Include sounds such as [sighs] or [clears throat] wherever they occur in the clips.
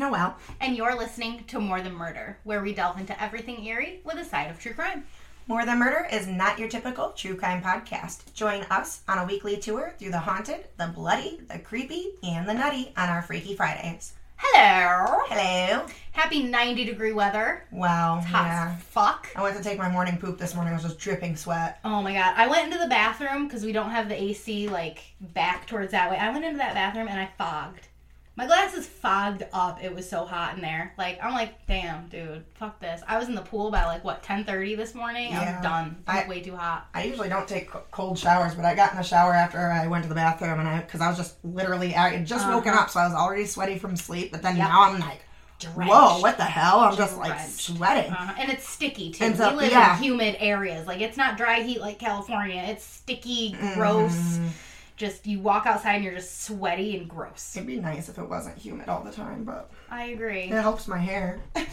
Jenna, And this is Noelle. and you're listening to More Than Murder, where we delve into everything eerie with a side of true crime. More Than Murder is not your typical true crime podcast. Join us on a weekly tour through the haunted, the bloody, the creepy, and the nutty on our Freaky Fridays. Hello! Hello. Happy 90 degree weather. Wow. Hot Yeah. fuck. I went to take my morning poop this morning. I was just dripping sweat. Oh my god. I went into the bathroom because we don't have the AC like back towards that way. I went into that bathroom and I fogged. My glasses fogged up. It was so hot in there. Like I'm like, damn, dude, fuck this. I was in the pool by like what 10:30 this morning. Yeah. I'm done. It was I- way too hot. I usually don't take cold showers, but I got in the shower after I went to the bathroom, and I because I was just literally I had just woken Uh-huh. up, so I was already sweaty from sleep. But then Yep. now I'm like, Drenched. whoa, what the hell? I'm just like sweating. Uh, and it's sticky too. And so- we live yeah. in humid areas. Like it's not dry heat like California. It's sticky, gross. Mm. Just you walk outside and you're just sweaty and gross. It'd be nice if it wasn't humid all the time, but I agree. it helps my hair. [laughs]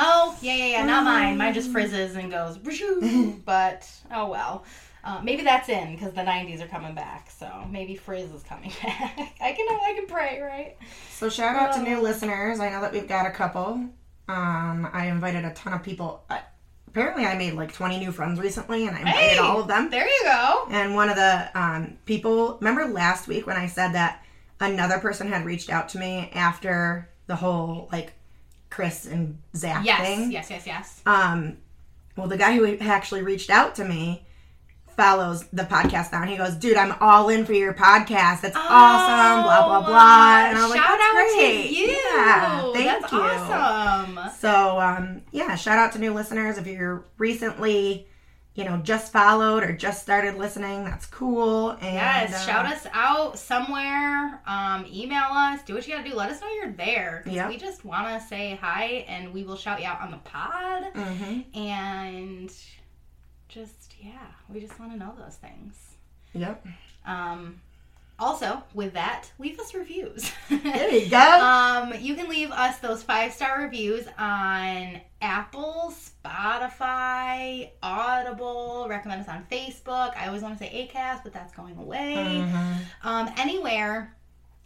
Oh yeah, yeah, yeah. Not mine. Mine just frizzes and goes. [laughs] But oh well. Uh, maybe that's in because the '90s are coming back. So maybe frizz is coming [laughs] back. I can I can pray, right? So shout out to new listeners. I know that we've got a couple. Um, I invited a ton of people. I, apparently, I made like 20 new friends recently, and I invited Hey! all of them. There you go. And one of the um, people, remember last week when I said that another person had reached out to me after the whole like Chris and Zach Yes, thing? yes, yes, yes. Um, well, the guy who actually reached out to me follows the podcast now, and he goes, "Dude, I'm all in for your podcast. It's awesome." Blah blah blah. And I was like, Oh, Shout "That's out great. to you. Yeah, thank That's you." awesome. So, um, yeah, shout out to new listeners. If you're recently, you know, just followed or just started listening, that's cool. And, Yes, uh, shout us out somewhere. Um, email us. Do what you gotta do. Let us know you're there. Yep. We just want to say hi, and we will shout you out on the pod. mhm. And just yeah, we just want to know those things. Yep. Um, also, with that, leave us reviews. There you [laughs] go. um, you can leave us those five star reviews on Apple, Spotify, Audible. Recommend us on Facebook. I always want to say Acast, but that's going away. Mhm. Um, anywhere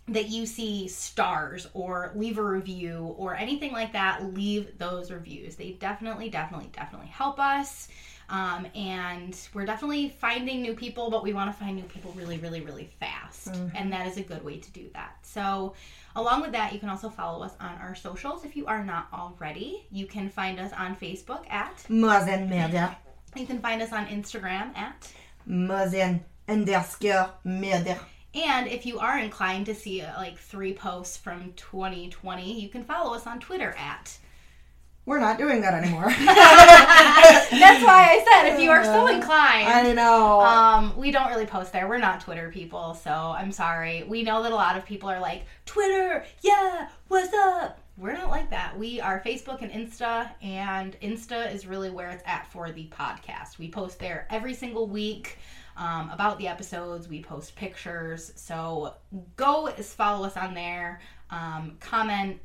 that you see stars or leave a review or anything like that, leave those reviews. They definitely, definitely, definitely help us. Um, and we're definitely finding new people, but we want to find new people really, really, really fast. And that is a good way to do that. So, along with that, you can also follow us on our socials if you are not already. You can find us on Facebook at, Mazen Media. you can find us on Instagram at, Mazen underscore Media. And if you are inclined to see uh, like three posts from 2020, you can follow us on Twitter at. We're not doing that anymore. [laughs] That's why I said if you are so inclined. I know. Um, we don't really post there. We're not Twitter people, so I'm sorry. We know that a lot of people are like, Twitter, yeah, what's up? We're not like that. We are Facebook and Insta, and Insta is really where it's at for the podcast. We post there every single week um, about the episodes. We post pictures. So go is follow us on there, um, comment,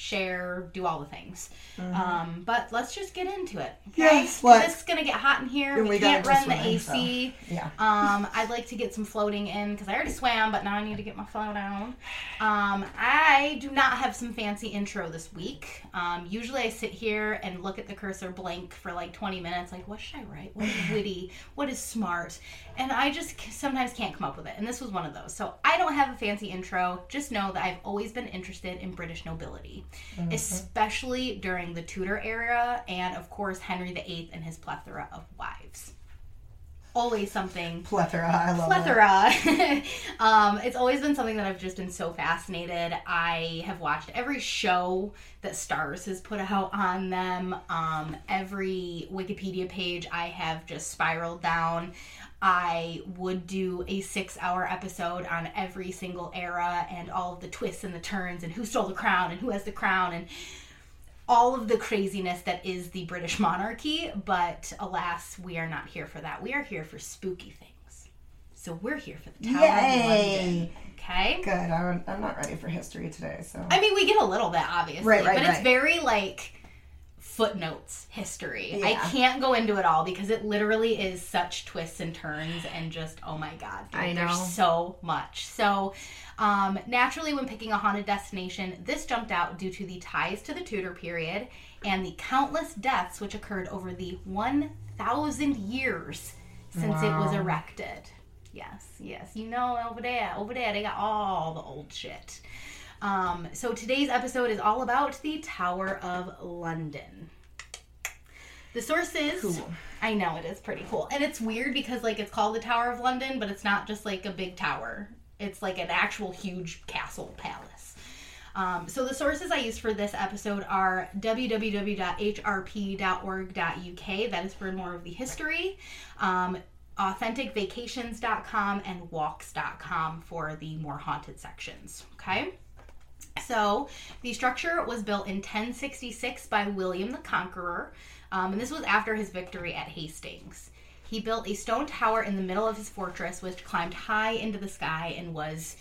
share, do all the things. Um, but let's just get into it. Okay? Yes, let's. It's gonna get hot in here. And we, we can't run the swimming, AC. yeah. Um, I'd like to get some floating in because I already swam, but now I need to get my float on. Um, I do not have some fancy intro this week. Um, usually I sit here and look at the cursor blank for like 20 minutes, like, what should I write? What is witty? What is smart? And I just sometimes can't come up with it. And this was one of those. So I don't have a fancy intro. Just know that I've always been interested in British nobility, especially during the Tudor era and, of course, Henry VIII and his plethora of wives. Always something Plethora. I love it. plethora. [laughs] um, it's always been something that I've just been so fascinated. I have watched every show that Starz has put out on them. Um, every Wikipedia page I have just spiraled down. I would do a six hour episode on every single era and all of the twists and the turns and who stole the crown and who has the crown and all of the craziness that is the British monarchy, but alas, we are not here for that. We are here for spooky things. So we're here for the Tower of London. Okay? Good. I'm, I'm not ready for history today, so. I mean, we get a little bit, obviously, Right, right, but it's very like footnotes history. Yeah. I can't go into it all because it literally is such twists and turns and just oh my god, dude, I know. there's so much. So, um, naturally, when picking a haunted destination, this jumped out due to the ties to the Tudor period and the countless deaths which occurred over the 1,000 years since it was erected. Yes, yes, you know over there, over there they got all the old shit. Um, so today's episode is all about the Tower of London. The sources. Cool. I know it is pretty cool, and it's weird because like it's called the Tower of London, but it's not just like a big tower. It's like an actual huge castle palace. Um, so the sources I used for this episode are www.hrp.org.uk. That is for more of the history. Um, authenticvacations.com and walks.com for the more haunted sections. Okay. So, the structure was built in 1066 by William the Conqueror, um, and this was after his victory at Hastings. He built a stone tower in the middle of his fortress, which climbed high into the sky and was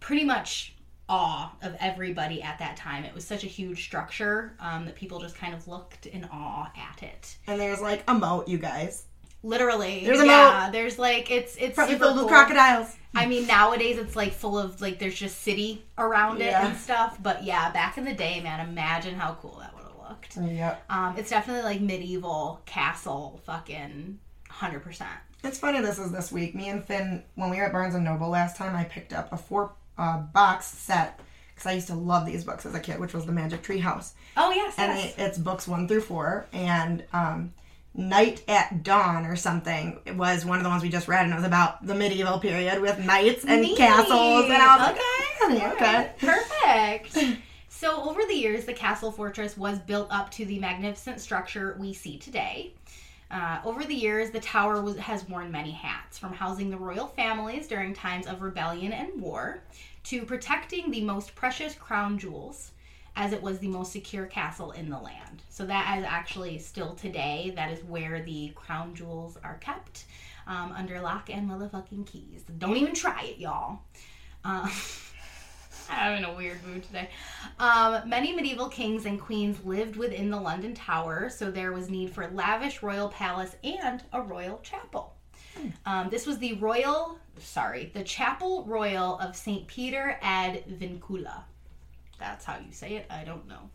pretty much awe of everybody at that time. It was such a huge structure um, that people just kind of looked in awe at it. And there's like a moat, you guys. Literally, There's a yeah. There's like it's it's Probably super filled with cool. crocodiles. I mean, nowadays it's like full of like there's just city around it Yeah. and stuff. But yeah, back in the day, man, imagine how cool that would have looked. Yep. Um, it's definitely like medieval castle, fucking hundred percent. It's funny this is this week. Me and Finn, when we were at Barnes and Noble last time, I picked up a four uh, box set because I used to love these books as a kid, which was the Magic Tree House, Oh yes, and yes. it, it's books one through four. And um, Knight at Dawn or something it was one of the ones we just read, and it was about the medieval period with knights and Neat. castles. And I was like, Okay. "Oh, okay, Perfect. So, over the years, the castle fortress was built up to the magnificent structure we see today. Uh, over the years, the tower was, has worn many hats, from housing the royal families during times of rebellion and war, to protecting the most precious crown jewels, as it was the most secure castle in the land. So, that is actually still today, that is where the crown jewels are kept, um, under lock and motherfucking keys. Don't even try it, y'all. Um, [laughs] I'm in a weird mood today. Um, many medieval kings and queens lived within the London Tower, so there was need for lavish royal palace and a royal chapel. Um, this was the royal, sorry, the Chapel Royal of St. Peter ad Vincula. That's how you say it. I don't know.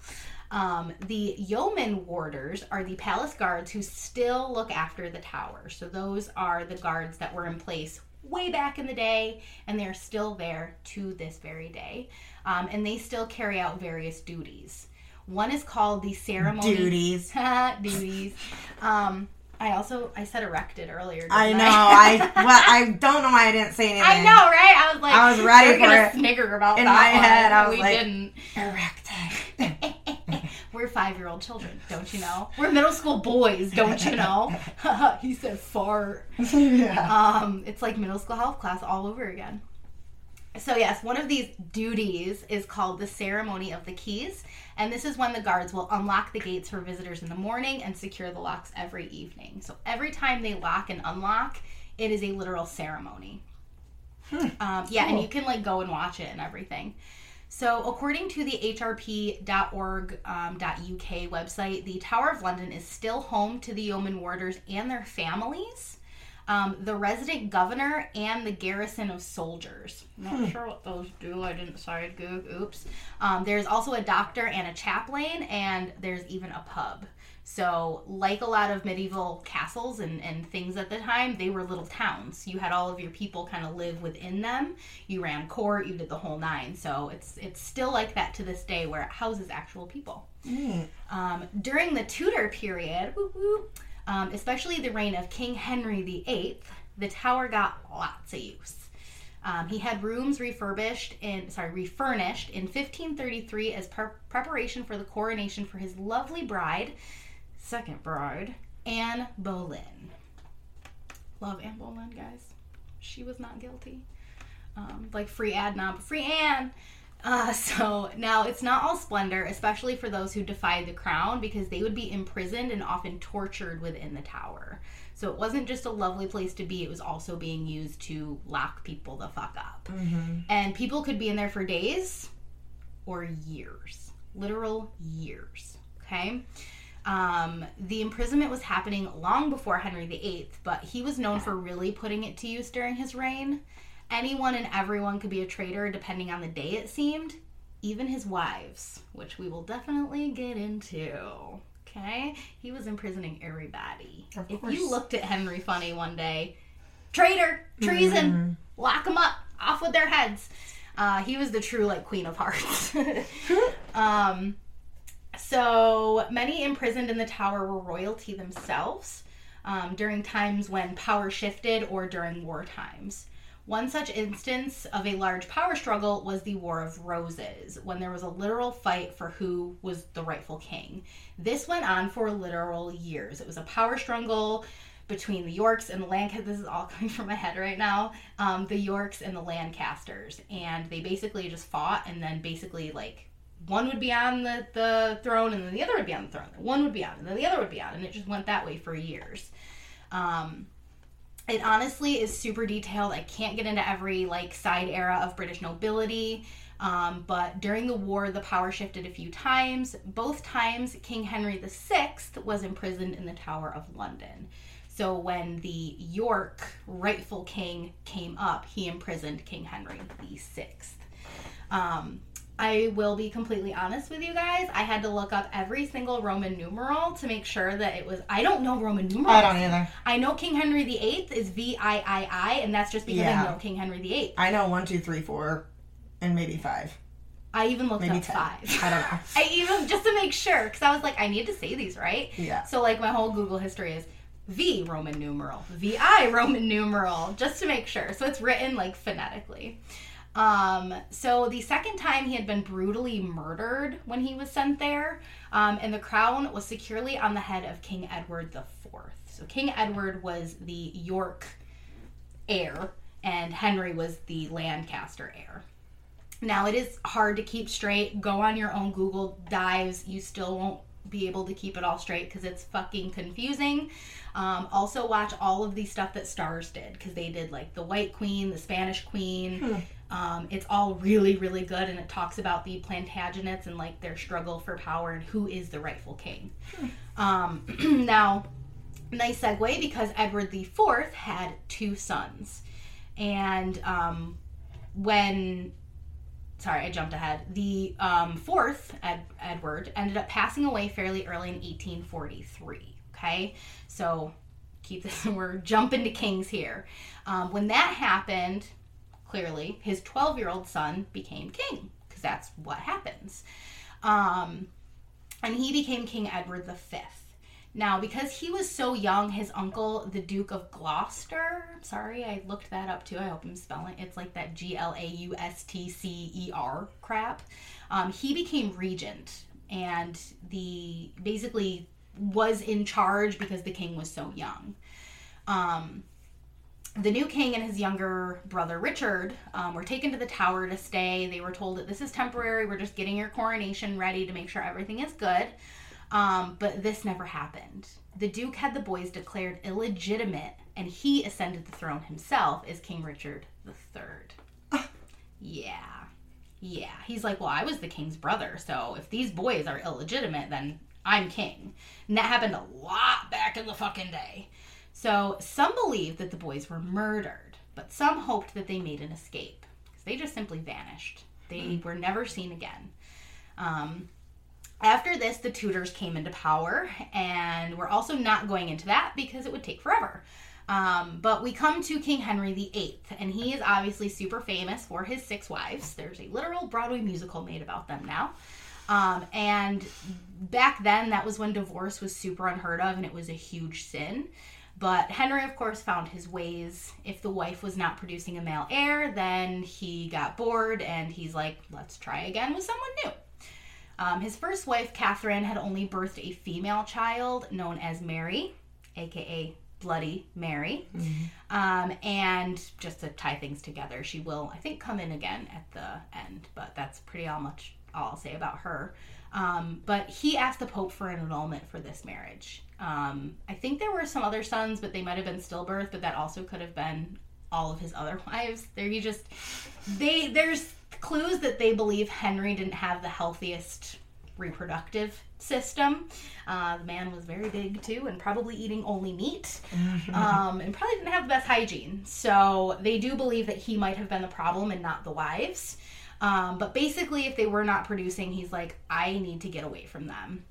Um, the yeoman warders are the palace guards who still look after the tower. So those are the guards that were in place way back in the day, and they're still there to this very day. Um, and they still carry out various duties. One is called the ceremony duties. [laughs] duties. Um, I also I said erected earlier. I know. I well, I don't know why I didn't say [laughs] anything. I know, right? I was like, I was ready for it. snigger about In that my one. head, I was we like- didn't. Erected. [laughs] We're five year old children, don't you know? We're middle school boys, don't you know? [laughs] he said fart. yeah. Um, it's like middle school health class all over again. So yes, one of these duties is called the ceremony of the keys, and this is when the guards will unlock the gates for visitors in the morning and secure the locks every evening. So every time they lock and unlock, it is a literal ceremony. Um, yeah, and you can like go and watch it and everything. So, according to the hrp.org.uk um, website, the Tower of London is still home to the yeoman warders and their families, um, the resident governor, and the garrison of soldiers. I'm not sure what those do. I didn't side Goog. Oops. Um, there's also a doctor and a chaplain, and there's even a pub. So, like a lot of medieval castles and, and things at the time, they were little towns. You had all of your people kind of live within them. You ran court, you did the whole nine. So it's it's still like that to this day, where it houses actual people. Neat. Um, during the Tudor period, whoop, whoop, um, especially the reign of King Henry VIII, the tower got lots of use. Um, he had rooms refurbished in sorry refurnished in 1533 as pre- preparation for the coronation for his lovely bride, second bride, Anne Boleyn. Love Anne Boleyn, guys. She was not guilty. Um, like free Adnan, free Anne. Uh, so now it's not all splendor, especially for those who defied the crown, because they would be imprisoned and often tortured within the tower. So it wasn't just a lovely place to be, it was also being used to lock people the fuck up. And people could be in there for days or years. Literal years. Okay? Um, the imprisonment was happening long before Henry VIII, but he was known for really putting it to use during his reign. Anyone and everyone could be a traitor depending on the day, it seemed, even his wives, which we will definitely get into. Okay? He was imprisoning everybody. If you looked at Henry funny one day, traitor, treason, Mm-hmm. lock them up, off with their heads. Uh, he was the true like Queen of Hearts. [laughs] um, so many imprisoned in the tower were royalty themselves um, during times when power shifted or during war times. One such instance of a large power struggle was the War of Roses, when there was a literal fight for who was the rightful king. This went on for literal years. It was a power struggle between the Yorks and the Lancasters. This is all [laughs] coming from my head right now. Um, the Yorks and the Lancasters, and they basically just fought, and then basically like one would be on the, the throne, and then the other would be on the throne. One would be on, and then the other would be on, and it just went that way for years. Um, it honestly is super detailed. I can't get into every like side era of British nobility. Um, but during the war, the power shifted a few times. Both times, King Henry VI was imprisoned in the Tower of London. So when the York rightful king came up, he imprisoned King Henry VI. Um, I will be completely honest with you guys. I had to look up every single Roman numeral to make sure that it was. I don't know Roman numerals. I don't either. I know King Henry VIII is V I I I, and that's just because Yeah. I know King Henry VIII. I know one, two, three, four, and maybe five. I even looked Maybe up ten. five. I don't know. [laughs] I even just to make sure because I was like, I need to say these right. Yeah. So like my whole Google history is V Roman numeral, VI Roman numeral, just to make sure. So it's written like phonetically. Um, so the second time he had been brutally murdered when he was sent there, um, and the crown was securely on the head of King Edward Fourth. So King Edward was the York heir, and Henry was the Lancaster heir. Now it is hard to keep straight. Go on your own Google dives. You still won't be able to keep it all straight because it's fucking confusing. Um, also, watch all of the stuff that Starz did because they did like the White Queen, the Spanish Queen. Um, it's all really, really good, and it talks about the Plantagenets and like their struggle for power and who is the rightful king. Um, [clears throat] now, nice segue because Edward the Fourth had two sons, and um, when sorry, I jumped ahead. The um, fourth Ed- Edward ended up passing away fairly early in 1843. Okay, so keep this. [laughs] We're jumping to kings here. Um, when that happened, clearly his 12 year old son became king because that's what happens. Um, and he became King Edward V. Now, because he was so young, his uncle, the Duke of Gloucester, sorry, I looked that up too. I hope I'm spelling it's like that G L A U S T C E R crap. Um, he became regent and the basically was in charge because the king was so young. Um, the new king and his younger brother Richard um, were taken to the tower to stay. They were told that this is temporary. We're just getting your coronation ready to make sure everything is good. Um, but this never happened. The Duke had the boys declared illegitimate, and he ascended the throne himself as King Richard III. yeah. Yeah. He's like, well, I was the king's brother, so if these boys are illegitimate, then I'm king. And that happened a lot back in the fucking day. So some believe that the boys were murdered, but some hoped that they made an escape. 'cause They just simply vanished. They were never seen again. Um, after this, the Tudors came into power, and we're also not going into that because it would take forever. Um, but we come to King Henry VIII, and he is obviously super famous for his six wives. There's a literal Broadway musical made about them now. Um, and back then, that was when divorce was super unheard of and it was a huge sin. But Henry, of course, found his ways. If the wife was not producing a male heir, then he got bored and he's like, let's try again with someone new. Um, his first wife, Catherine, had only birthed a female child known as Mary, aka Bloody Mary. Um, and just to tie things together, she will, I think, come in again at the end, but that's pretty all much all I'll say about her. Um, but he asked the Pope for an annulment for this marriage. Um, I think there were some other sons, but they might have been stillbirth, but that also could have been all of his other [laughs] wives. There, he just they there's clues that they believe Henry didn't have the healthiest reproductive system. Uh, the man was very big too, and probably eating only meat, um, and probably didn't have the best hygiene. So they do believe that he might have been the problem and not the wives. Um, but basically, if they were not producing, he's like, I need to get away from them.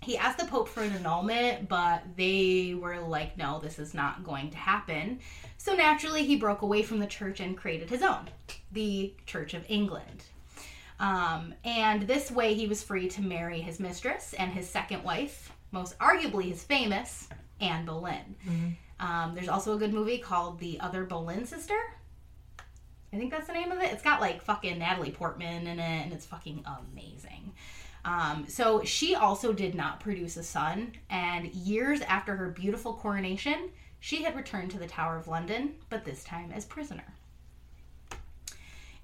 He asked the Pope for an annulment, but they were like, no, this is not going to happen. So naturally, he broke away from the church and created his own, the Church of England. Um, and this way, he was free to marry his mistress and his second wife, most arguably his famous Anne Boleyn. Um, there's also a good movie called The Other Boleyn Sister. I think that's the name of it. It's got like fucking Natalie Portman in it, and it's fucking amazing. Um, so she also did not produce a son, and years after her beautiful coronation, she had returned to the Tower of London, but this time as prisoner.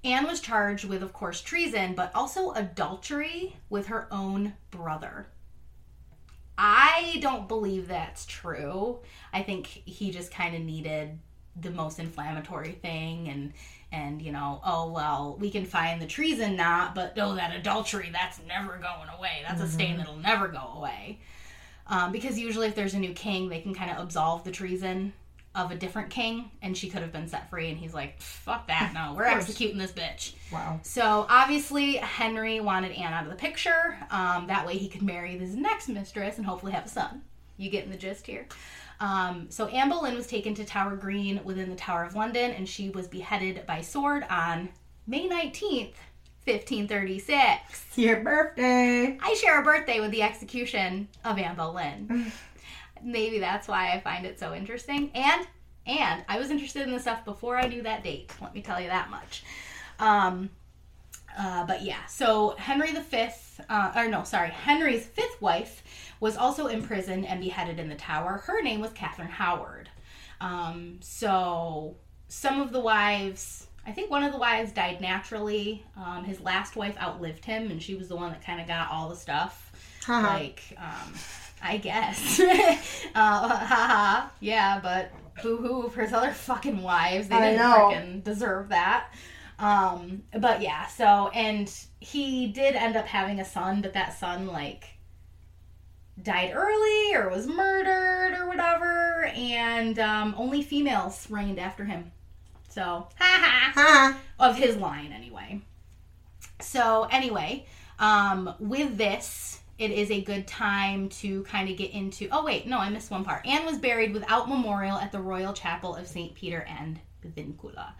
Anne was charged with, of course, treason, but also adultery with her own brother. I don't believe that's true. I think he just kind of needed the most inflammatory thing and and you know oh well we can find the treason not but oh that adultery that's never going away that's a stain that'll never go away um, because usually if there's a new king they can kind of absolve the treason of a different king and she could have been set free and he's like fuck that no we're executing this bitch Wow. so obviously Henry wanted Anne out of the picture. Um, that way he could marry his next mistress and hopefully have a son. You getting the gist here? Um, so Anne Boleyn was taken to Tower Green within the Tower of London, and she was beheaded by sword on May nineteenth, fifteen thirty-six. Your birthday. I share a birthday with the execution of Anne Boleyn. [sighs] Maybe that's why I find it so interesting. And and I was interested in the stuff before I knew that date. Let me tell you that much. Um, uh, but yeah, so Henry V, uh, or no, sorry, Henry's fifth wife was also imprisoned and beheaded in the Tower. Her name was Catherine Howard. Um, so some of the wives, I think one of the wives died naturally. Um, his last wife outlived him, and she was the one that kind of got all the stuff. Haha. Like, um, I guess. [laughs] uh, haha. Yeah, but boo hoo for his other fucking wives. They I didn't freaking deserve that. Um, but yeah, so, and he did end up having a son, but that son, like, died early or was murdered or whatever, and um, only females reigned after him. So, ha ha of his line anyway. So anyway, um, with this, it is a good time to kind of get into. Oh wait, no, I missed one part. Anne was buried without memorial at the Royal Chapel of Saint Peter and Vincula.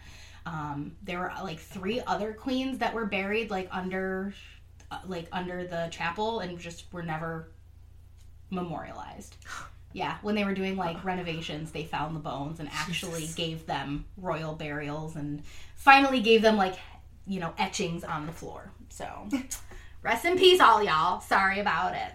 Um, there were like three other queens that were buried like under, uh, like under the chapel, and just were never memorialized. [gasps] Yeah, when they were doing like renovations, they found the bones and actually Jesus. gave them royal burials and finally gave them like, you know, etchings on the floor. So, [laughs] rest in peace, all y'all. Sorry about it.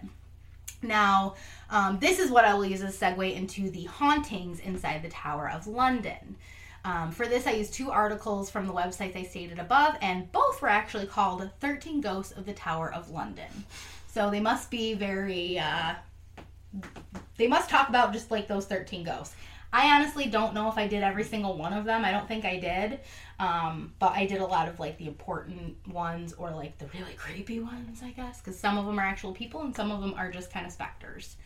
Now, um, this is what I will use as a segue into the hauntings inside the Tower of London. Um, for this, I used two articles from the websites I stated above, and both were actually called 13 Ghosts of the Tower of London. So they must be very, uh, they must talk about just like those 13 ghosts. I honestly don't know if I did every single one of them. I don't think I did. Um, but I did a lot of like the important ones or like the really creepy ones, I guess, because some of them are actual people and some of them are just kind of specters.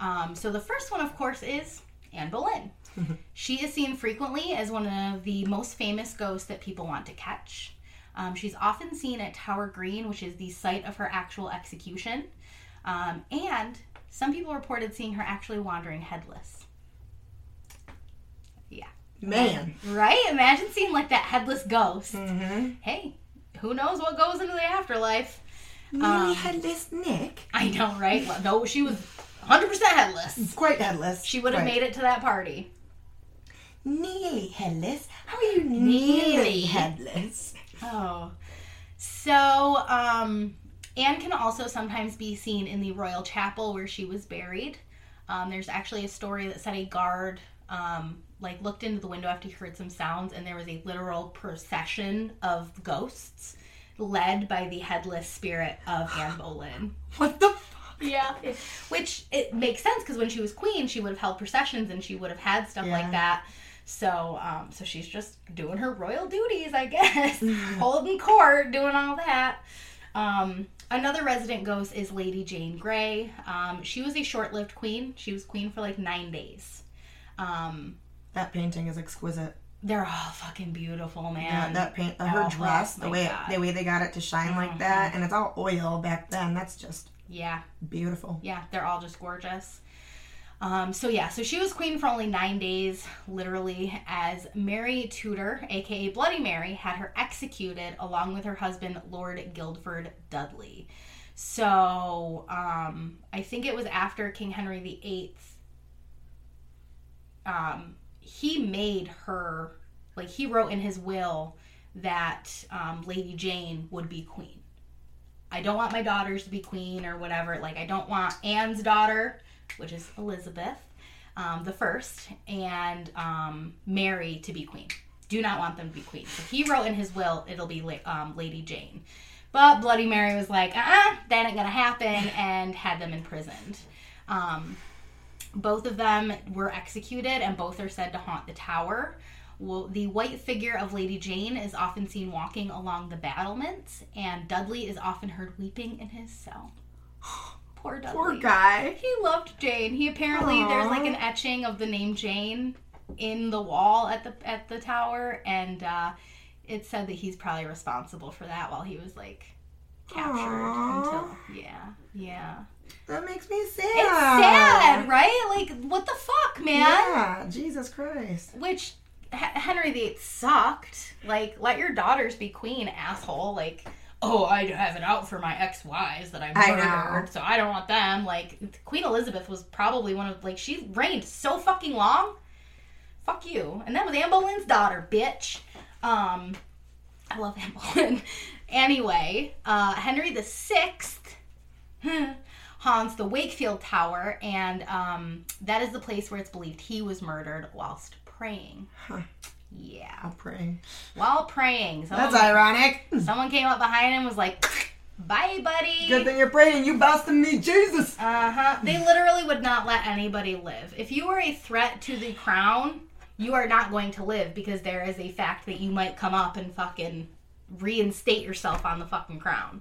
Um, so the first one, of course, is Anne Boleyn. [laughs] she is seen frequently as one of the most famous ghosts that people want to catch. Um, she's often seen at Tower Green, which is the site of her actual execution. Um, and some people reported seeing her actually wandering headless. Yeah. Man. [laughs] Right? Imagine seeing like that headless ghost. Mm-hmm. Hey, who knows what goes into the afterlife? Nearly Um, headless Nick. I know, right? Well, no, she was 100% headless. Quite headless. She would have Right. made it to that party. Nearly headless. How are you Nearly. nearly headless? Oh. So, um, Anne can also sometimes be seen in the royal chapel where she was buried. Um, there's actually a story that said a guard, um, like, looked into the window after he heard some sounds, and there was a literal procession of ghosts led by the headless spirit of Anne Boleyn. [laughs] What the? Fuck? Yeah. Which it makes sense because when she was queen, she would have held processions and she would have had stuff Yeah. like that. So, um, so she's just doing her royal duties, I guess, [laughs] holding court, doing all that. Um, another resident ghost is Lady Jane Grey. Um, she was a short-lived queen. She was queen for like nine days. Um, That painting is exquisite. they're all fucking beautiful, Yeah, man. that paint, uh, her Oh, dress, the way God. Mm-hmm. the way they got it to shine like that, and it's all oil back then. That's just yeah, beautiful. yeah, they're all just gorgeous. Um, so yeah, so she was queen for only nine days, literally, as Mary Tudor, aka Bloody Mary, had her executed along with her husband Lord Guildford Dudley. So um, I think it was after King Henry VIII. Um, he made her like he wrote in his will that um, Lady Jane would be queen. I don't want my daughters to be queen or whatever. Like I don't want Anne's daughter, which is Elizabeth, um, the first, and um, Mary to be queen. Do not want them to be queen. So he wrote in his will it'll be la- um, Lady Jane. But Bloody Mary was like, uh uh that ain't gonna happen, [laughs] and had them imprisoned. Um, both of them were executed, and both are said to haunt the tower. Well, the white figure of Lady Jane is often seen walking along the battlements, and Dudley is often heard weeping in his cell. [gasps] [gasps] Poor Dudley. Poor guy. He loved Jane. He apparently there's like an etching of the name Jane in the wall at the at the tower, and uh, it said that he's probably responsible for that while he was like captured Aw. until yeah yeah. That makes me sad. It's sad, right? Like what the fuck, man? Yeah, Jesus Christ. Which Henry VIII sucked. Like, let your daughters be queen, asshole. Like, oh, I have it out for my ex-wives that I I murdered, know. so I don't want them. Like, Queen Elizabeth was probably one of like she reigned so fucking long. Fuck you. And then with Anne Boleyn's daughter, bitch. Um, I love Anne [laughs] Boleyn. anyway, uh, Henry the Sixth [laughs] haunts the Wakefield Tower, and um, that is the place where it's believed he was murdered whilst praying. Huh. Yeah, I'll pray. while praying, someone, That's ironic. [laughs] someone came up behind him and was like, [laughs] "Bye, buddy." Good thing you're praying. You busted me, Jesus. Uh huh. They [laughs] literally would not let anybody live. If you are a threat to the crown, you are not going to live because there is a fact that you might come up and fucking reinstate yourself on the fucking crown.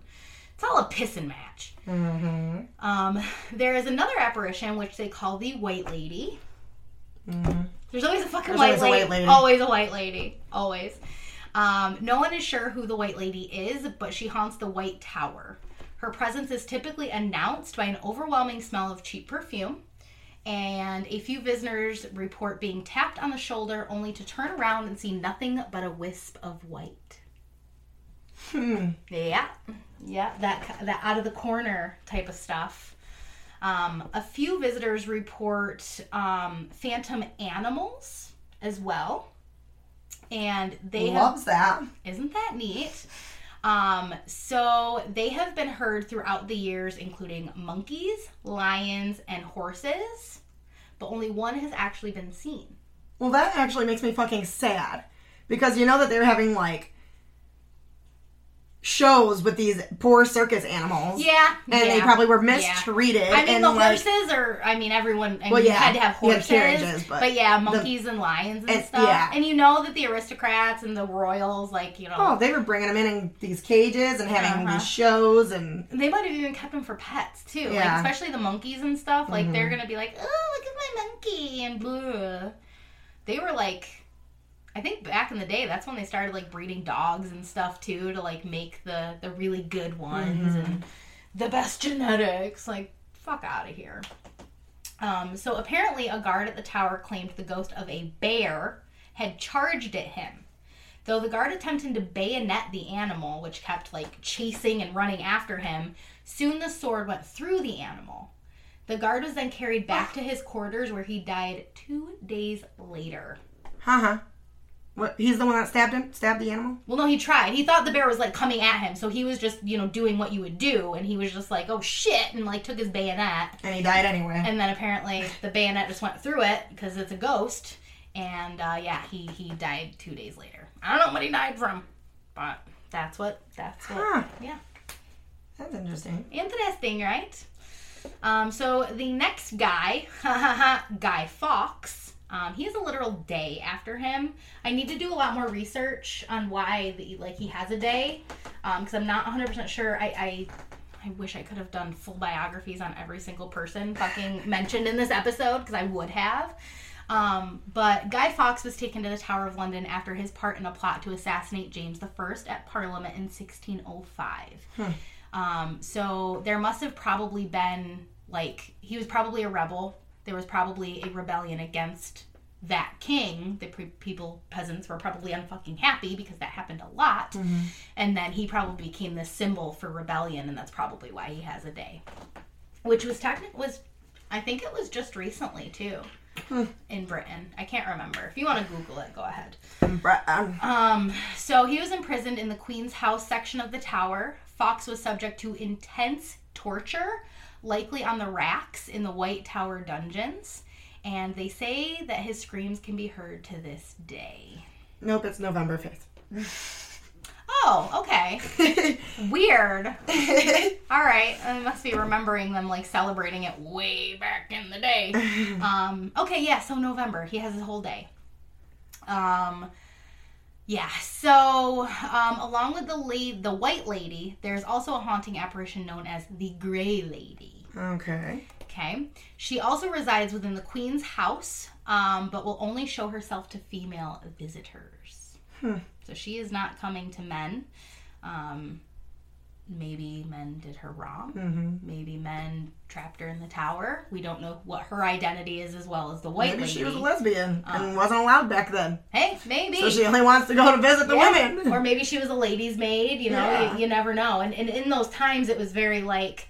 It's all a pissing match. Mm-hmm. Um, there is another apparition which they call the White Lady. Mm-hmm. There's always a fucking There's white, always a lady. white lady. Always a white lady. Always. Um, no one is sure who the White Lady is, but she haunts the White Tower. Her presence is typically announced by an overwhelming smell of cheap perfume, and a few visitors report being tapped on the shoulder only to turn around and see nothing but a wisp of white. Hmm. Yeah, yeah, that that out of the corner type of stuff. Um, a few visitors report um, phantom animals as well, and they have Loves that. isn't that neat? Um, so they have been heard throughout the years, including monkeys, lions, and horses, but only one has actually been seen. Well, that actually makes me fucking sad because you know that they're having like shows with these poor circus animals. Yeah, And they probably were yeah. mistreated. I mean, the like, horses are. I mean, everyone. I mean, Well, you yeah, had to have you horses, carriages, but but, yeah, monkeys and lions and, and- stuff. yeah. And you know that the aristocrats and the royals, like you know, Oh, they were bringing them in in these cages and having Uh-huh. these shows and they might have even kept them for pets too. Like especially the monkeys and stuff. Like Mhm. they're gonna be like, oh, look at my monkey and blah. They were like. I think back in the day, that's when they started like breeding dogs and stuff too to like make the the really good ones Mhm. and the best genetics. Like, fuck out of here. Um, so apparently, a guard at the tower claimed the ghost of a bear had charged at him. Though the guard attempted to bayonet the animal, which kept like chasing and running after him, soon the sword went through the animal. The guard was then carried back to his quarters where he died two days later. haha. What? He's the one that stabbed him. Stabbed the animal. Well, no, he tried. He thought the bear was like coming at him, so he was just, you know, doing what you would do, and he was just like, oh shit, and like took his bayonet. And he died anyway. And then apparently the bayonet just went through it because it's a ghost. And uh, yeah, he he died two days later. I don't know what he died from, but that's what that's what. Huh. Yeah, That's interesting. interesting, right? Um, so the next guy, [laughs] Guy Fawkes. Um, he has a literal day after him. I need to do a lot more research on why the like he has a day. because I'm not 100% sure. I, I I wish I could have done full biographies on every single person fucking mentioned in this episode because I would have. Um, but Guy Fawkes was taken to the Tower of London after his part in a plot to assassinate James I at Parliament in 1605. Um, so there must have probably been like he was probably a rebel. There was probably a rebellion against that king. The pre- people, peasants, were probably unfucking happy because that happened a lot. And then he probably became this symbol for rebellion, and that's probably why he has a day, which was technically was, I think it was just recently too, in Britain. I can't remember. If you want to Google it, go ahead. Um, Um, so he was imprisoned in the Queen's House section of the tower. Fawkes was subject to intense torture, likely on the racks in the White Tower dungeons. And they say that his screams can be heard to this day. nope, it's November 5th. [laughs] Oh, okay. [laughs] Weird. [laughs] All right. I must be remembering them like celebrating it way back in the day. Um, okay, yeah, so November. He has his whole day. Um, yeah, so um, along with the la- the white lady, there's also a haunting apparition known as the gray lady. okay. Okay. She also resides within the queen's house, um, but will only show herself to female visitors. Hmm. So she is not coming to men. Um, maybe men did her wrong. Mm-hmm. Maybe men trapped her in the tower. We don't know what her identity is as well as the white Maybe lady. she was a lesbian Uh. and wasn't allowed back then. hey, maybe. So she only wants to go to visit the Yeah. women. or maybe she was a lady's maid, you know, Yeah. you, you never know. And, and in those times, it was very like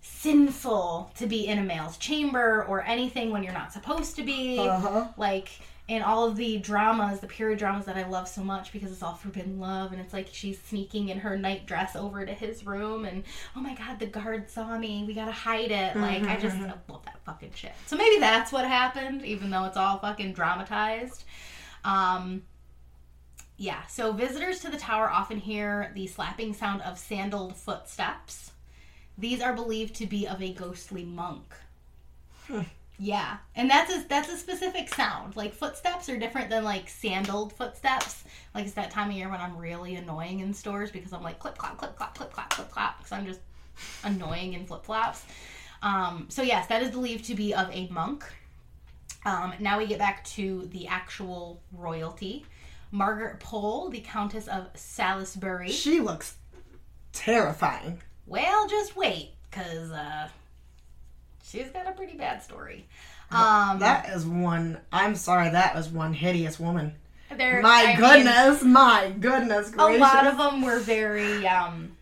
sinful to be in a male's chamber or anything when you're not supposed to be. Uh-huh. Like in all of the dramas, the period dramas that I love so much because it's all forbidden love, and it's like she's sneaking in her night dress over to his room, and oh my god, the guard saw me. We gotta hide it. Mm-hmm, like I just I love that fucking shit. So maybe that's what happened, even though it's all fucking dramatized. Um, yeah, so visitors to the tower often hear the slapping sound of sandaled footsteps. These are believed to be of a ghostly monk. Hmm. Yeah, and that's a that's a specific sound. Like footsteps are different than like sandaled footsteps. Like it's that time of year when I'm really annoying in stores because I'm like clip clop clip clop clip clop clip clop because I'm just annoying in flip flops. Um, so yes, that is believed to be of a monk. Um, now we get back to the actual royalty. Margaret Pole, the Countess of Salisbury. She looks terrifying. Well, just wait, cause uh, she's got a pretty bad story. Um, That is one. I'm sorry, that was one hideous woman. there- My I mean, goodness, my goodness a lot of them were very, um,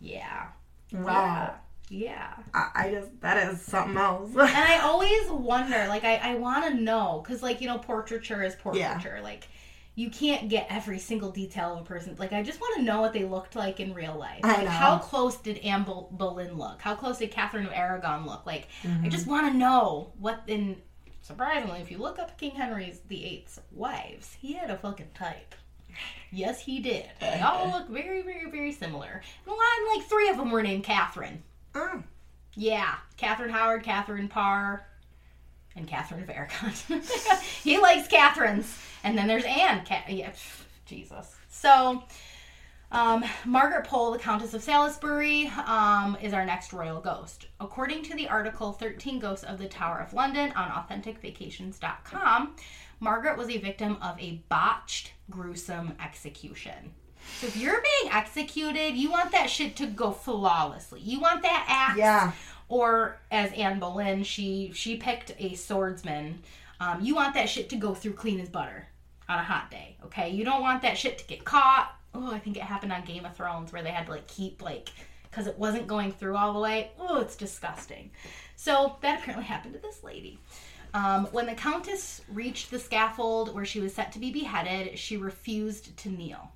yeah, wow. yeah. I, I just that is something else. And I [laughs] always wonder, like, I, I want to know, because, like, you know, portraiture is portraiture. Like, you can't get every single detail of a person. Like, I just want to know what they looked like in real life. I Like, know. How close did Anne Bol- Boleyn look? How close did Catherine of Aragon look? Like, I Mm-hmm. just want to know what. In surprisingly, if you look up King Henry's the Eighth's wives, he had a fucking type. Yes, he did. They [laughs] all look very, very, very similar. And a lot, like three of them were named Catherine. Oh, Yeah, Catherine Howard, Catherine Parr, and Catherine of Aragon. [laughs] he likes Catherines. And then there's Anne. Yeah, pff, Jesus. So, um, Margaret Pole, the Countess of Salisbury, um, is our next royal ghost. According to the article 13 Ghosts of the Tower of London on AuthenticVacations.com, Margaret was a victim of a botched, gruesome execution. So if you're being executed, you want that shit to go flawlessly. You want that axe yeah. or as Anne Boleyn, she she picked a swordsman. Um, you want that shit to go through clean as butter on a hot day, okay? You don't want that shit to get caught. Oh, I think it happened on Game of Thrones where they had to like keep like because it wasn't going through all the way. Oh, it's disgusting. So that apparently happened to this lady. Um, when the Countess reached the scaffold where she was set to be beheaded, she refused to kneel,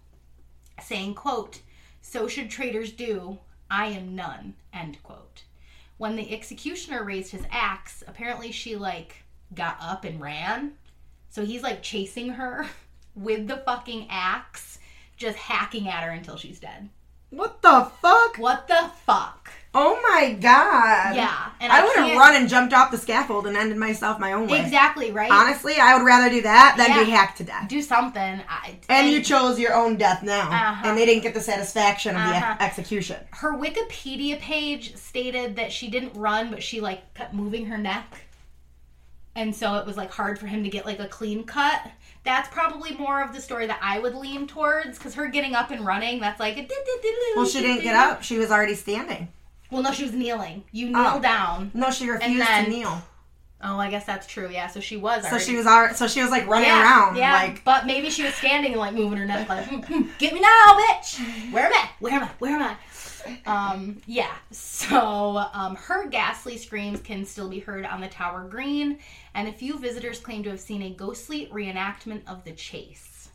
saying, quote, So should traitors do. I am none, end quote. When the executioner raised his axe, apparently she like got up and ran. So he's like chasing her [laughs] with the fucking axe, just hacking at her until she's dead. What the fuck? What the fuck? Oh my god. Yeah, and I, I would have run and jumped off the scaffold and ended myself my own way. Exactly right. Honestly, I would rather do that than be hacked to death. Do something. I, And you chose your own death now, Uh-huh. and they didn't get the satisfaction of the Uh-huh. ex- execution. her Wikipedia page stated that she didn't run, but she like kept moving her neck, and so it was like hard for him to get like a clean cut. That's probably more of the story that I would lean towards, because her getting up and running, that's like Well, she didn't get up; she was already standing. Well, no, she was kneeling. You kneel Oh. down. No, she refused then- to kneel. Oh, I guess that's true. Yeah, so she was. So she was already, so she was like running yeah, around, yeah. like but maybe she was standing and like moving her neck, like, "Hmm, hmm, "Get me now, bitch! Where am I? Where am I? Where am I?" Um, yeah. So um, her ghastly screams can still be heard on the Tower Green, and a few visitors claim to have seen a ghostly reenactment of the chase.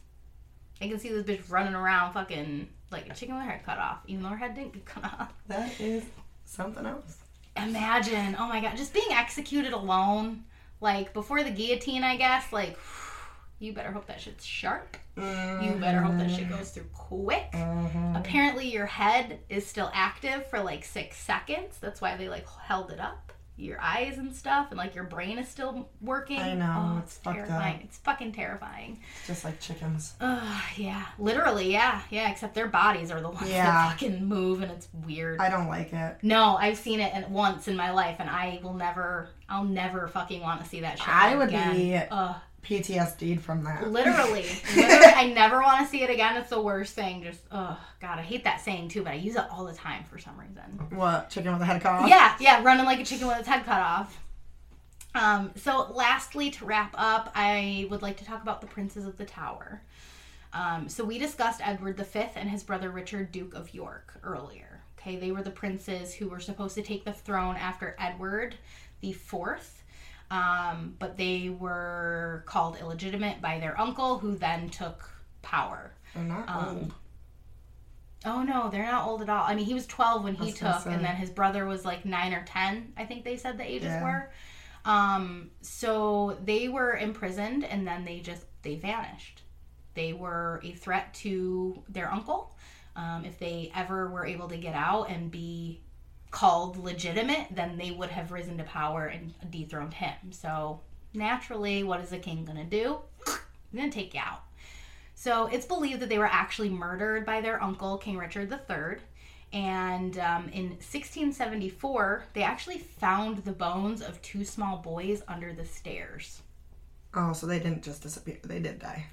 I can see this bitch running around, fucking like a chicken with her head cut off, even though her head didn't get cut off. that is something else. Imagine, oh my god, just being executed alone, like before the guillotine, I guess. Like, you better hope that shit's sharp. You better hope that shit goes through quick. Mhm. Apparently, your head is still active for like six seconds. That's why they like held it up. Your eyes and stuff, and like your brain is still working. I know, Oh, it's fucked up. terrifying. It's fucking terrifying. Just like chickens. Ugh, yeah, literally, yeah, yeah. Except their bodies are the ones Yeah. that fucking move, and it's weird. I don't like it. No, I've seen it in- once in my life, and I will never, I'll never fucking want to see that shit. I would again. be- Ugh, PTSD'd from that. literally, [laughs] literally, I never want to see it again. It's the worst thing. Just, oh god, I hate that saying too, but I use it all the time for some reason. What chicken with a head cut off? Yeah, yeah, running like a chicken with its head cut off. Um, so, lastly, to wrap up, I would like to talk about the princes of the Tower. Um, so, we discussed Edward V and his brother Richard, Duke of York, earlier. Okay, they were the princes who were supposed to take the throne after Edward the Fourth, um, but they were called illegitimate by their uncle, who then took power. They're not Um, old. Oh no, they're not old at all. I mean, he was 12 when he took, say. and then his brother was like 9 or 10, I think they said the ages Yeah. were. Um, so they were imprisoned and then they just they vanished. They were a threat to their uncle. Um, if they ever were able to get out and be called legitimate, then they would have risen to power and dethroned him. So naturally, what is a king gonna do? He's gonna take you out. So it's believed that they were actually murdered by their uncle, King Richard III. And um, in 1674, they actually found the bones of two small boys under the stairs. Oh, so they didn't just disappear. They did die.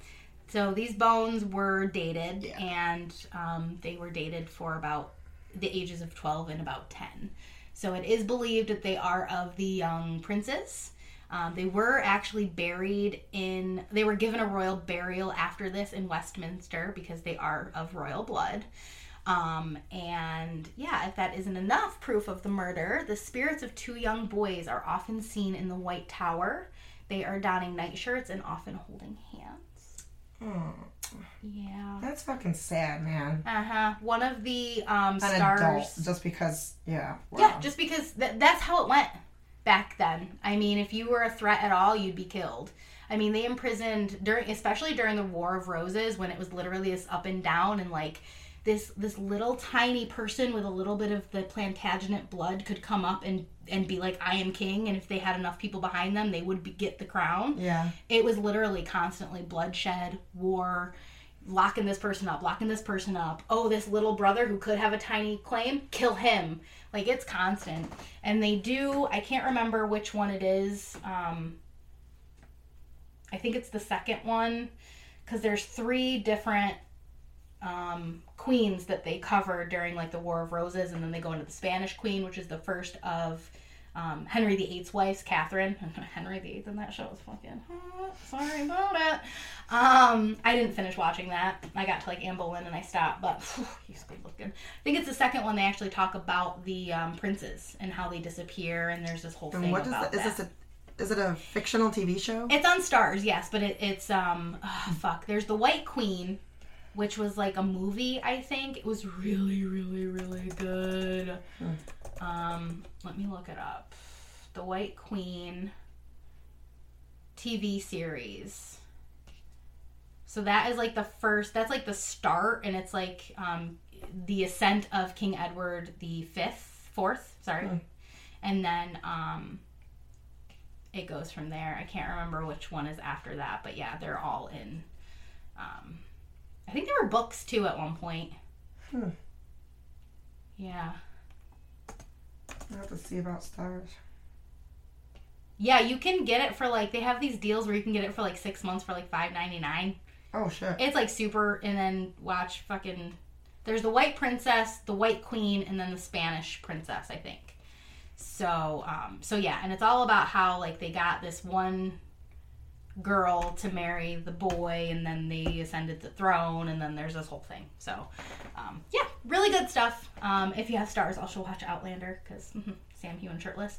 So these bones were dated, Yeah. and um, they were dated for about the ages of 12 and about 10. So it is believed that they are of the young princes. Um, they were actually buried in, they were given a royal burial after this in Westminster because they are of royal blood. Um, and yeah, if that isn't enough proof of the murder, the spirits of two young boys are often seen in the White Tower. They are donning nightshirts and often holding. Oh, Yeah. that's fucking sad, man. Uh huh. One of the um, An stars. adult, just because, yeah. wow. Yeah, just because th- that's how it went back then. I mean, if you were a threat at all, you'd be killed. I mean, they imprisoned during, especially during the War of Roses, when it was literally this up and down, and like this this little tiny person with a little bit of the Plantagenet blood could come up and and be like, "I am king," and if they had enough people behind them, they would be, get the crown. Yeah. It was literally constantly bloodshed, war, locking this person up, locking this person up. Oh, this little brother who could have a tiny claim, kill him. Like it's constant. And they do, I can't remember which one it is. Um I think it's the second one cuz there's three different um queens that they cover during like the War of Roses and then they go into the Spanish queen, which is the first of um, Henry VIII's wife's Catherine. [laughs] Henry VIII in that show was fucking hot. Sorry about it. Um, I didn't finish watching that. I got to like Anne Boleyn and I stopped, but phew, he's good looking. I think it's the second one they actually talk about the um, princes and how they disappear, and there's this whole thing And what is about that? Is that. this a, is it a fictional TV show? It's on Starz, yes, but it, it's um, ah, fuck. There's the White Queen, which was like a movie. I think it was really, really, really good. Um, let me look it up. The White Queen TV series. So that is like the first. That's like the start, and it's like um, the ascent of King Edward the Fifth fourth, sorry. And then um it goes from there. I can't remember which one is after that, but yeah, they're all in um I think there were books too at one point. Hmm. Yeah. I have to see about Starz. Yeah, you can get it for like they have these deals where you can get it for like six months for like five ninety nine. Oh shit. It's like super, and then watch fucking. There's the White Princess, the White Queen, and then the Spanish Princess, I think. So, um, so yeah, and it's all about how like they got this one girl to marry the boy, and then they ascended the throne, and then there's this whole thing. So, um, yeah, really good stuff. Um, if you have Starz, I also watch Outlander because Sam Heughan shirtless.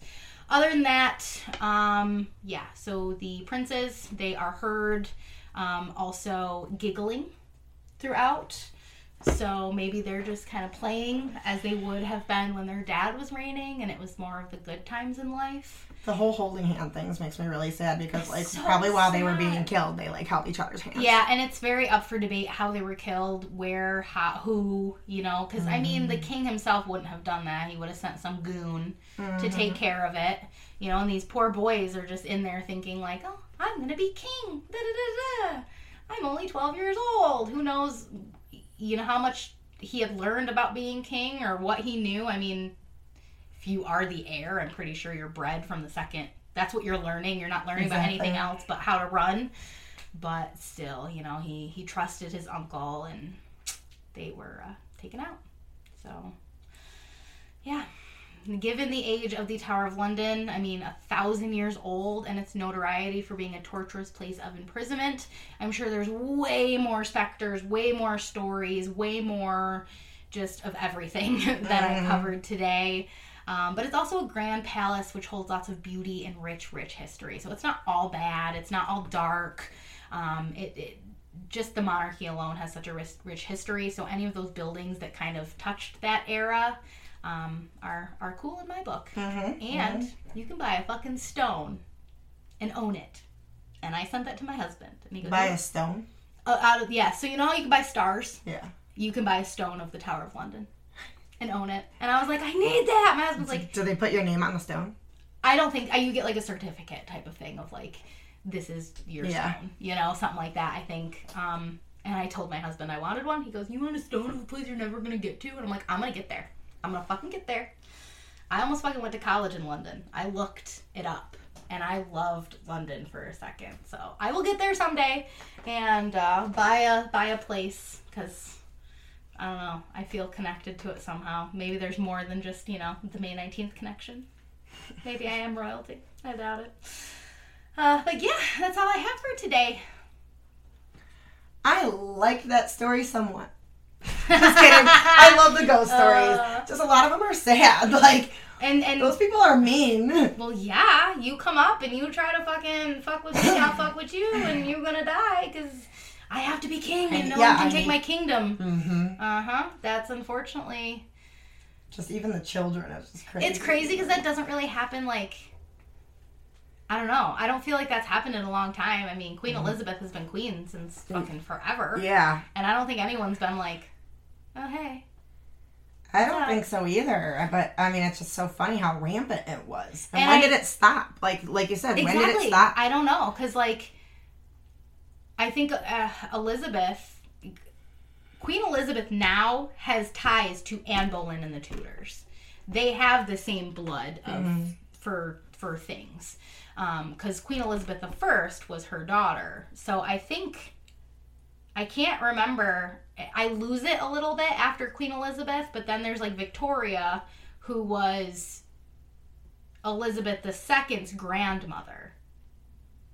Other than that, um, yeah. So the princes, they are heard um, also giggling throughout. So maybe they're just kind of playing as they would have been when their dad was reigning, and it was more of the good times in life. The whole holding hand things makes me really sad because like so probably while they were being killed, they like held each other's hands. Yeah, and it's very up for debate how they were killed, where, how, who, you know, because I mean, the mm-hmm. king himself wouldn't have done that. He would have sent some goon to mm-hmm. take care of it, you know. And these poor boys are just in there thinking like, "Oh, I'm gonna be king." Da da da da. I'm only 12 years old. Who knows, you know, how much he had learned about being king or what he knew. I mean, if you are the heir, I'm pretty sure you're bred from the second. That's what you're learning. You're not learning about anything else but how to run. But still, you know, he he trusted his uncle, and they were uh, taken out. So, yeah. Given the age of the Tower of London, I mean, a thousand years old, and its notoriety for being a torturous place of imprisonment, I'm sure there's way more specters, way more stories, way more just of everything [laughs] that I covered today. Um, but it's also a grand palace which holds lots of beauty and rich, rich history. So it's not all bad. It's not all dark. Um, it, it just the monarchy alone has such a rich, rich history. So any of those buildings that kind of touched that era um, are are cool in my book. Mhm, And you can buy a fucking stone and own it. And I sent that to my husband, and he goes, Buy a stone. uh, out of yeah. So you know how you can buy stars Yeah. you can buy a stone of the Tower of London and own it. And I was like, I need that. My husband's like, Do they put your name on the stone? I don't think I, you get like a certificate type of thing of like, this is your Yeah. stone, you know, something like that. I think. Um, and I told my husband I wanted one. He goes, "You want a stone of a place you're never gonna get to?" And I'm like, "I'm gonna get there. I'm gonna fucking get there." I almost fucking went to college in London. I looked it up, and I loved London for a second. So I will get there someday and uh, buy a buy a place because I don't know. I feel connected to it somehow. Maybe there's more than just you know the May 19th connection. Maybe I am royalty. I doubt it. Uh, but yeah, that's all I have for today. I like that story somewhat. Just kidding. I [laughs] love the ghost stories. Uh. Just a lot of them are sad. [laughs] Like And and those people are mean. well, yeah, you come up and you try to fucking fuck with me, I'll fuck with you, and you're gonna die because I have to be king and no Yeah, one can I take mean- my kingdom. Mm-hmm. Uh huh. That's unfortunately. Just even the children. It's just crazy. It's crazy because that doesn't really happen like. I don't know. I don't feel like that's happened in a long time. I mean, Queen Elizabeth has been queen since fucking forever. Yeah. And I don't think anyone's been like, oh, hey. I don't think so either. But I mean, it's just so funny how rampant it was. And, And when I- did it stop? Like, like you said, when did it stop? I don't know. Because, like, I think uh, Elizabeth, Queen Elizabeth now has ties to Anne Boleyn and the Tudors. They have the same blood of, Mm-hmm. for for things. Um, because Queen Elizabeth I was her daughter. So I think. I can't remember. I lose it a little bit after Queen Elizabeth, but then there's like Victoria, who was Elizabeth II's grandmother.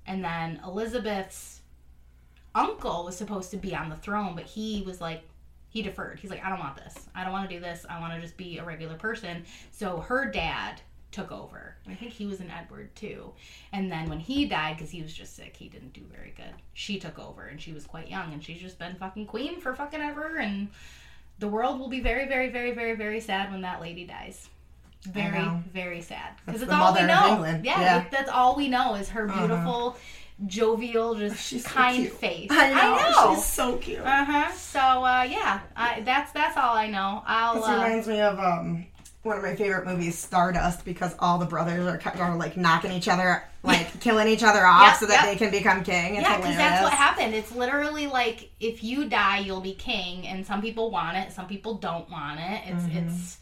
And then Elizabeth's uncle was supposed to be on the throne, but he was like, he deferred. He's like, I don't want this. I don't want to do this. I want to just be a regular person. So her dad took over. I think he was an Edward too. And then when he died, because he was just sick, he didn't do very good. She took over and she was quite young and she's just been fucking queen for fucking ever. And the world will be very, very, very, very, very sad when that lady dies. Very, very sad. Because it's all we know. Yeah, Yeah. that's all we know is her beautiful, jovial, just She's kind cute. face. I know. know. She's so cute. Uh huh. So uh, yeah, I, that's that's all I know. I'll This uh, reminds me of um, one of my favorite movies, Stardust, because all the brothers are, of like knocking each other, like killing each other off, Yep, so that yep. they can become king. It's yeah, because that's what happened. It's literally like if you die, you'll be king, and some people want it, some people don't want it. It's Mm-hmm. it's.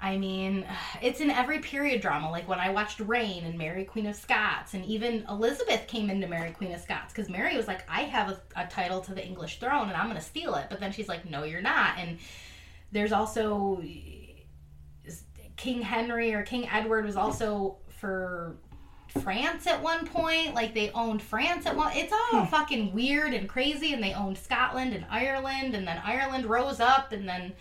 I mean, it's in every period drama. Like when I watched Reign and Mary Queen of Scots, and even Elizabeth came into Mary Queen of Scots because Mary was like, "I have a, a title to the English throne, and I'm going to steal it." But then she's like, "No, you're not." And there's also King Henry or King Edward was also for France at one point. Like they owned France at one. It's all Hmm. fucking weird and crazy. And they owned Scotland and Ireland, and then Ireland rose up, and then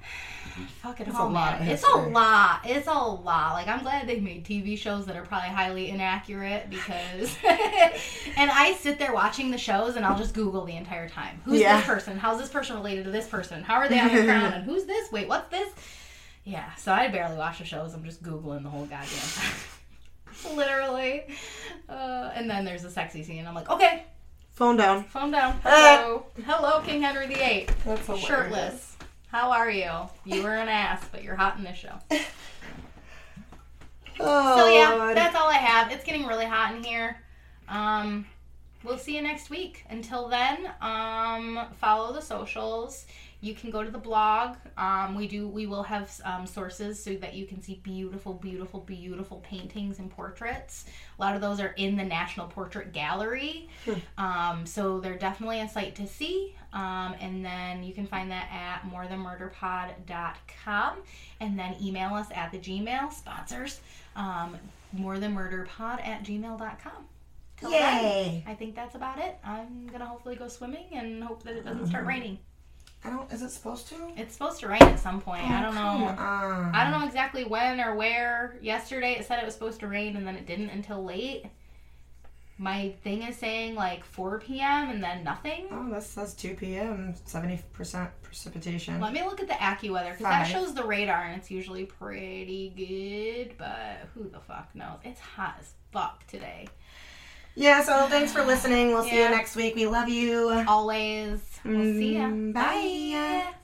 [sighs] fucking It's oh a lot man, it's a lot. It's a lot. Like I'm glad they made TV shows that are probably highly inaccurate because. [laughs] and I sit there watching the shows, and I'll just Google the entire time. Who's Yeah. this person? How's this person related to this person? How are they on the [laughs] crown? And who's this? Wait, what's this? Yeah, so I barely watch the shows. I'm just Googling the whole goddamn time. [laughs] Literally. Uh, and then there's a sexy scene. I'm like, okay, Phone down. phone down. [laughs] Hello. Hello, King Henry VIII. That's hilarious. Shirtless. How are you? You were an ass, but you're hot in this show. [laughs] Oh, So yeah, Lord. that's all I have. It's getting really hot in here. Um, we'll see you next week. Until then, um, follow the socials. You can go to the blog. Um, we do. We will have um, sources so that you can see beautiful, beautiful, beautiful paintings and portraits. A lot of those are in the National Portrait Gallery. Um, so they're definitely a sight to see. Um, and then you can find that at morethanmurderpod.com. And then email us at the Gmail sponsors. Um, morethanmurderpod at gmail.com. Till then, Yay! I think that's about it. I'm gonna hopefully go swimming and hope that it doesn't start raining. I don't. Is it supposed to? It's supposed to rain at some point. I oh, don't know. on. I don't know exactly when or where. Yesterday it said it was supposed to rain and then it didn't until late. My thing is saying like 4 p.m. and then nothing. Oh, this says 2 p.m. 70% precipitation. Let me look at the AccuWeather because that shows the radar and it's usually pretty good. But who the fuck knows? It's hot as fuck today. Yeah, so thanks for listening. We'll see Yeah. you next week. We love you. Always. We'll see ya. Mm, bye. Bye.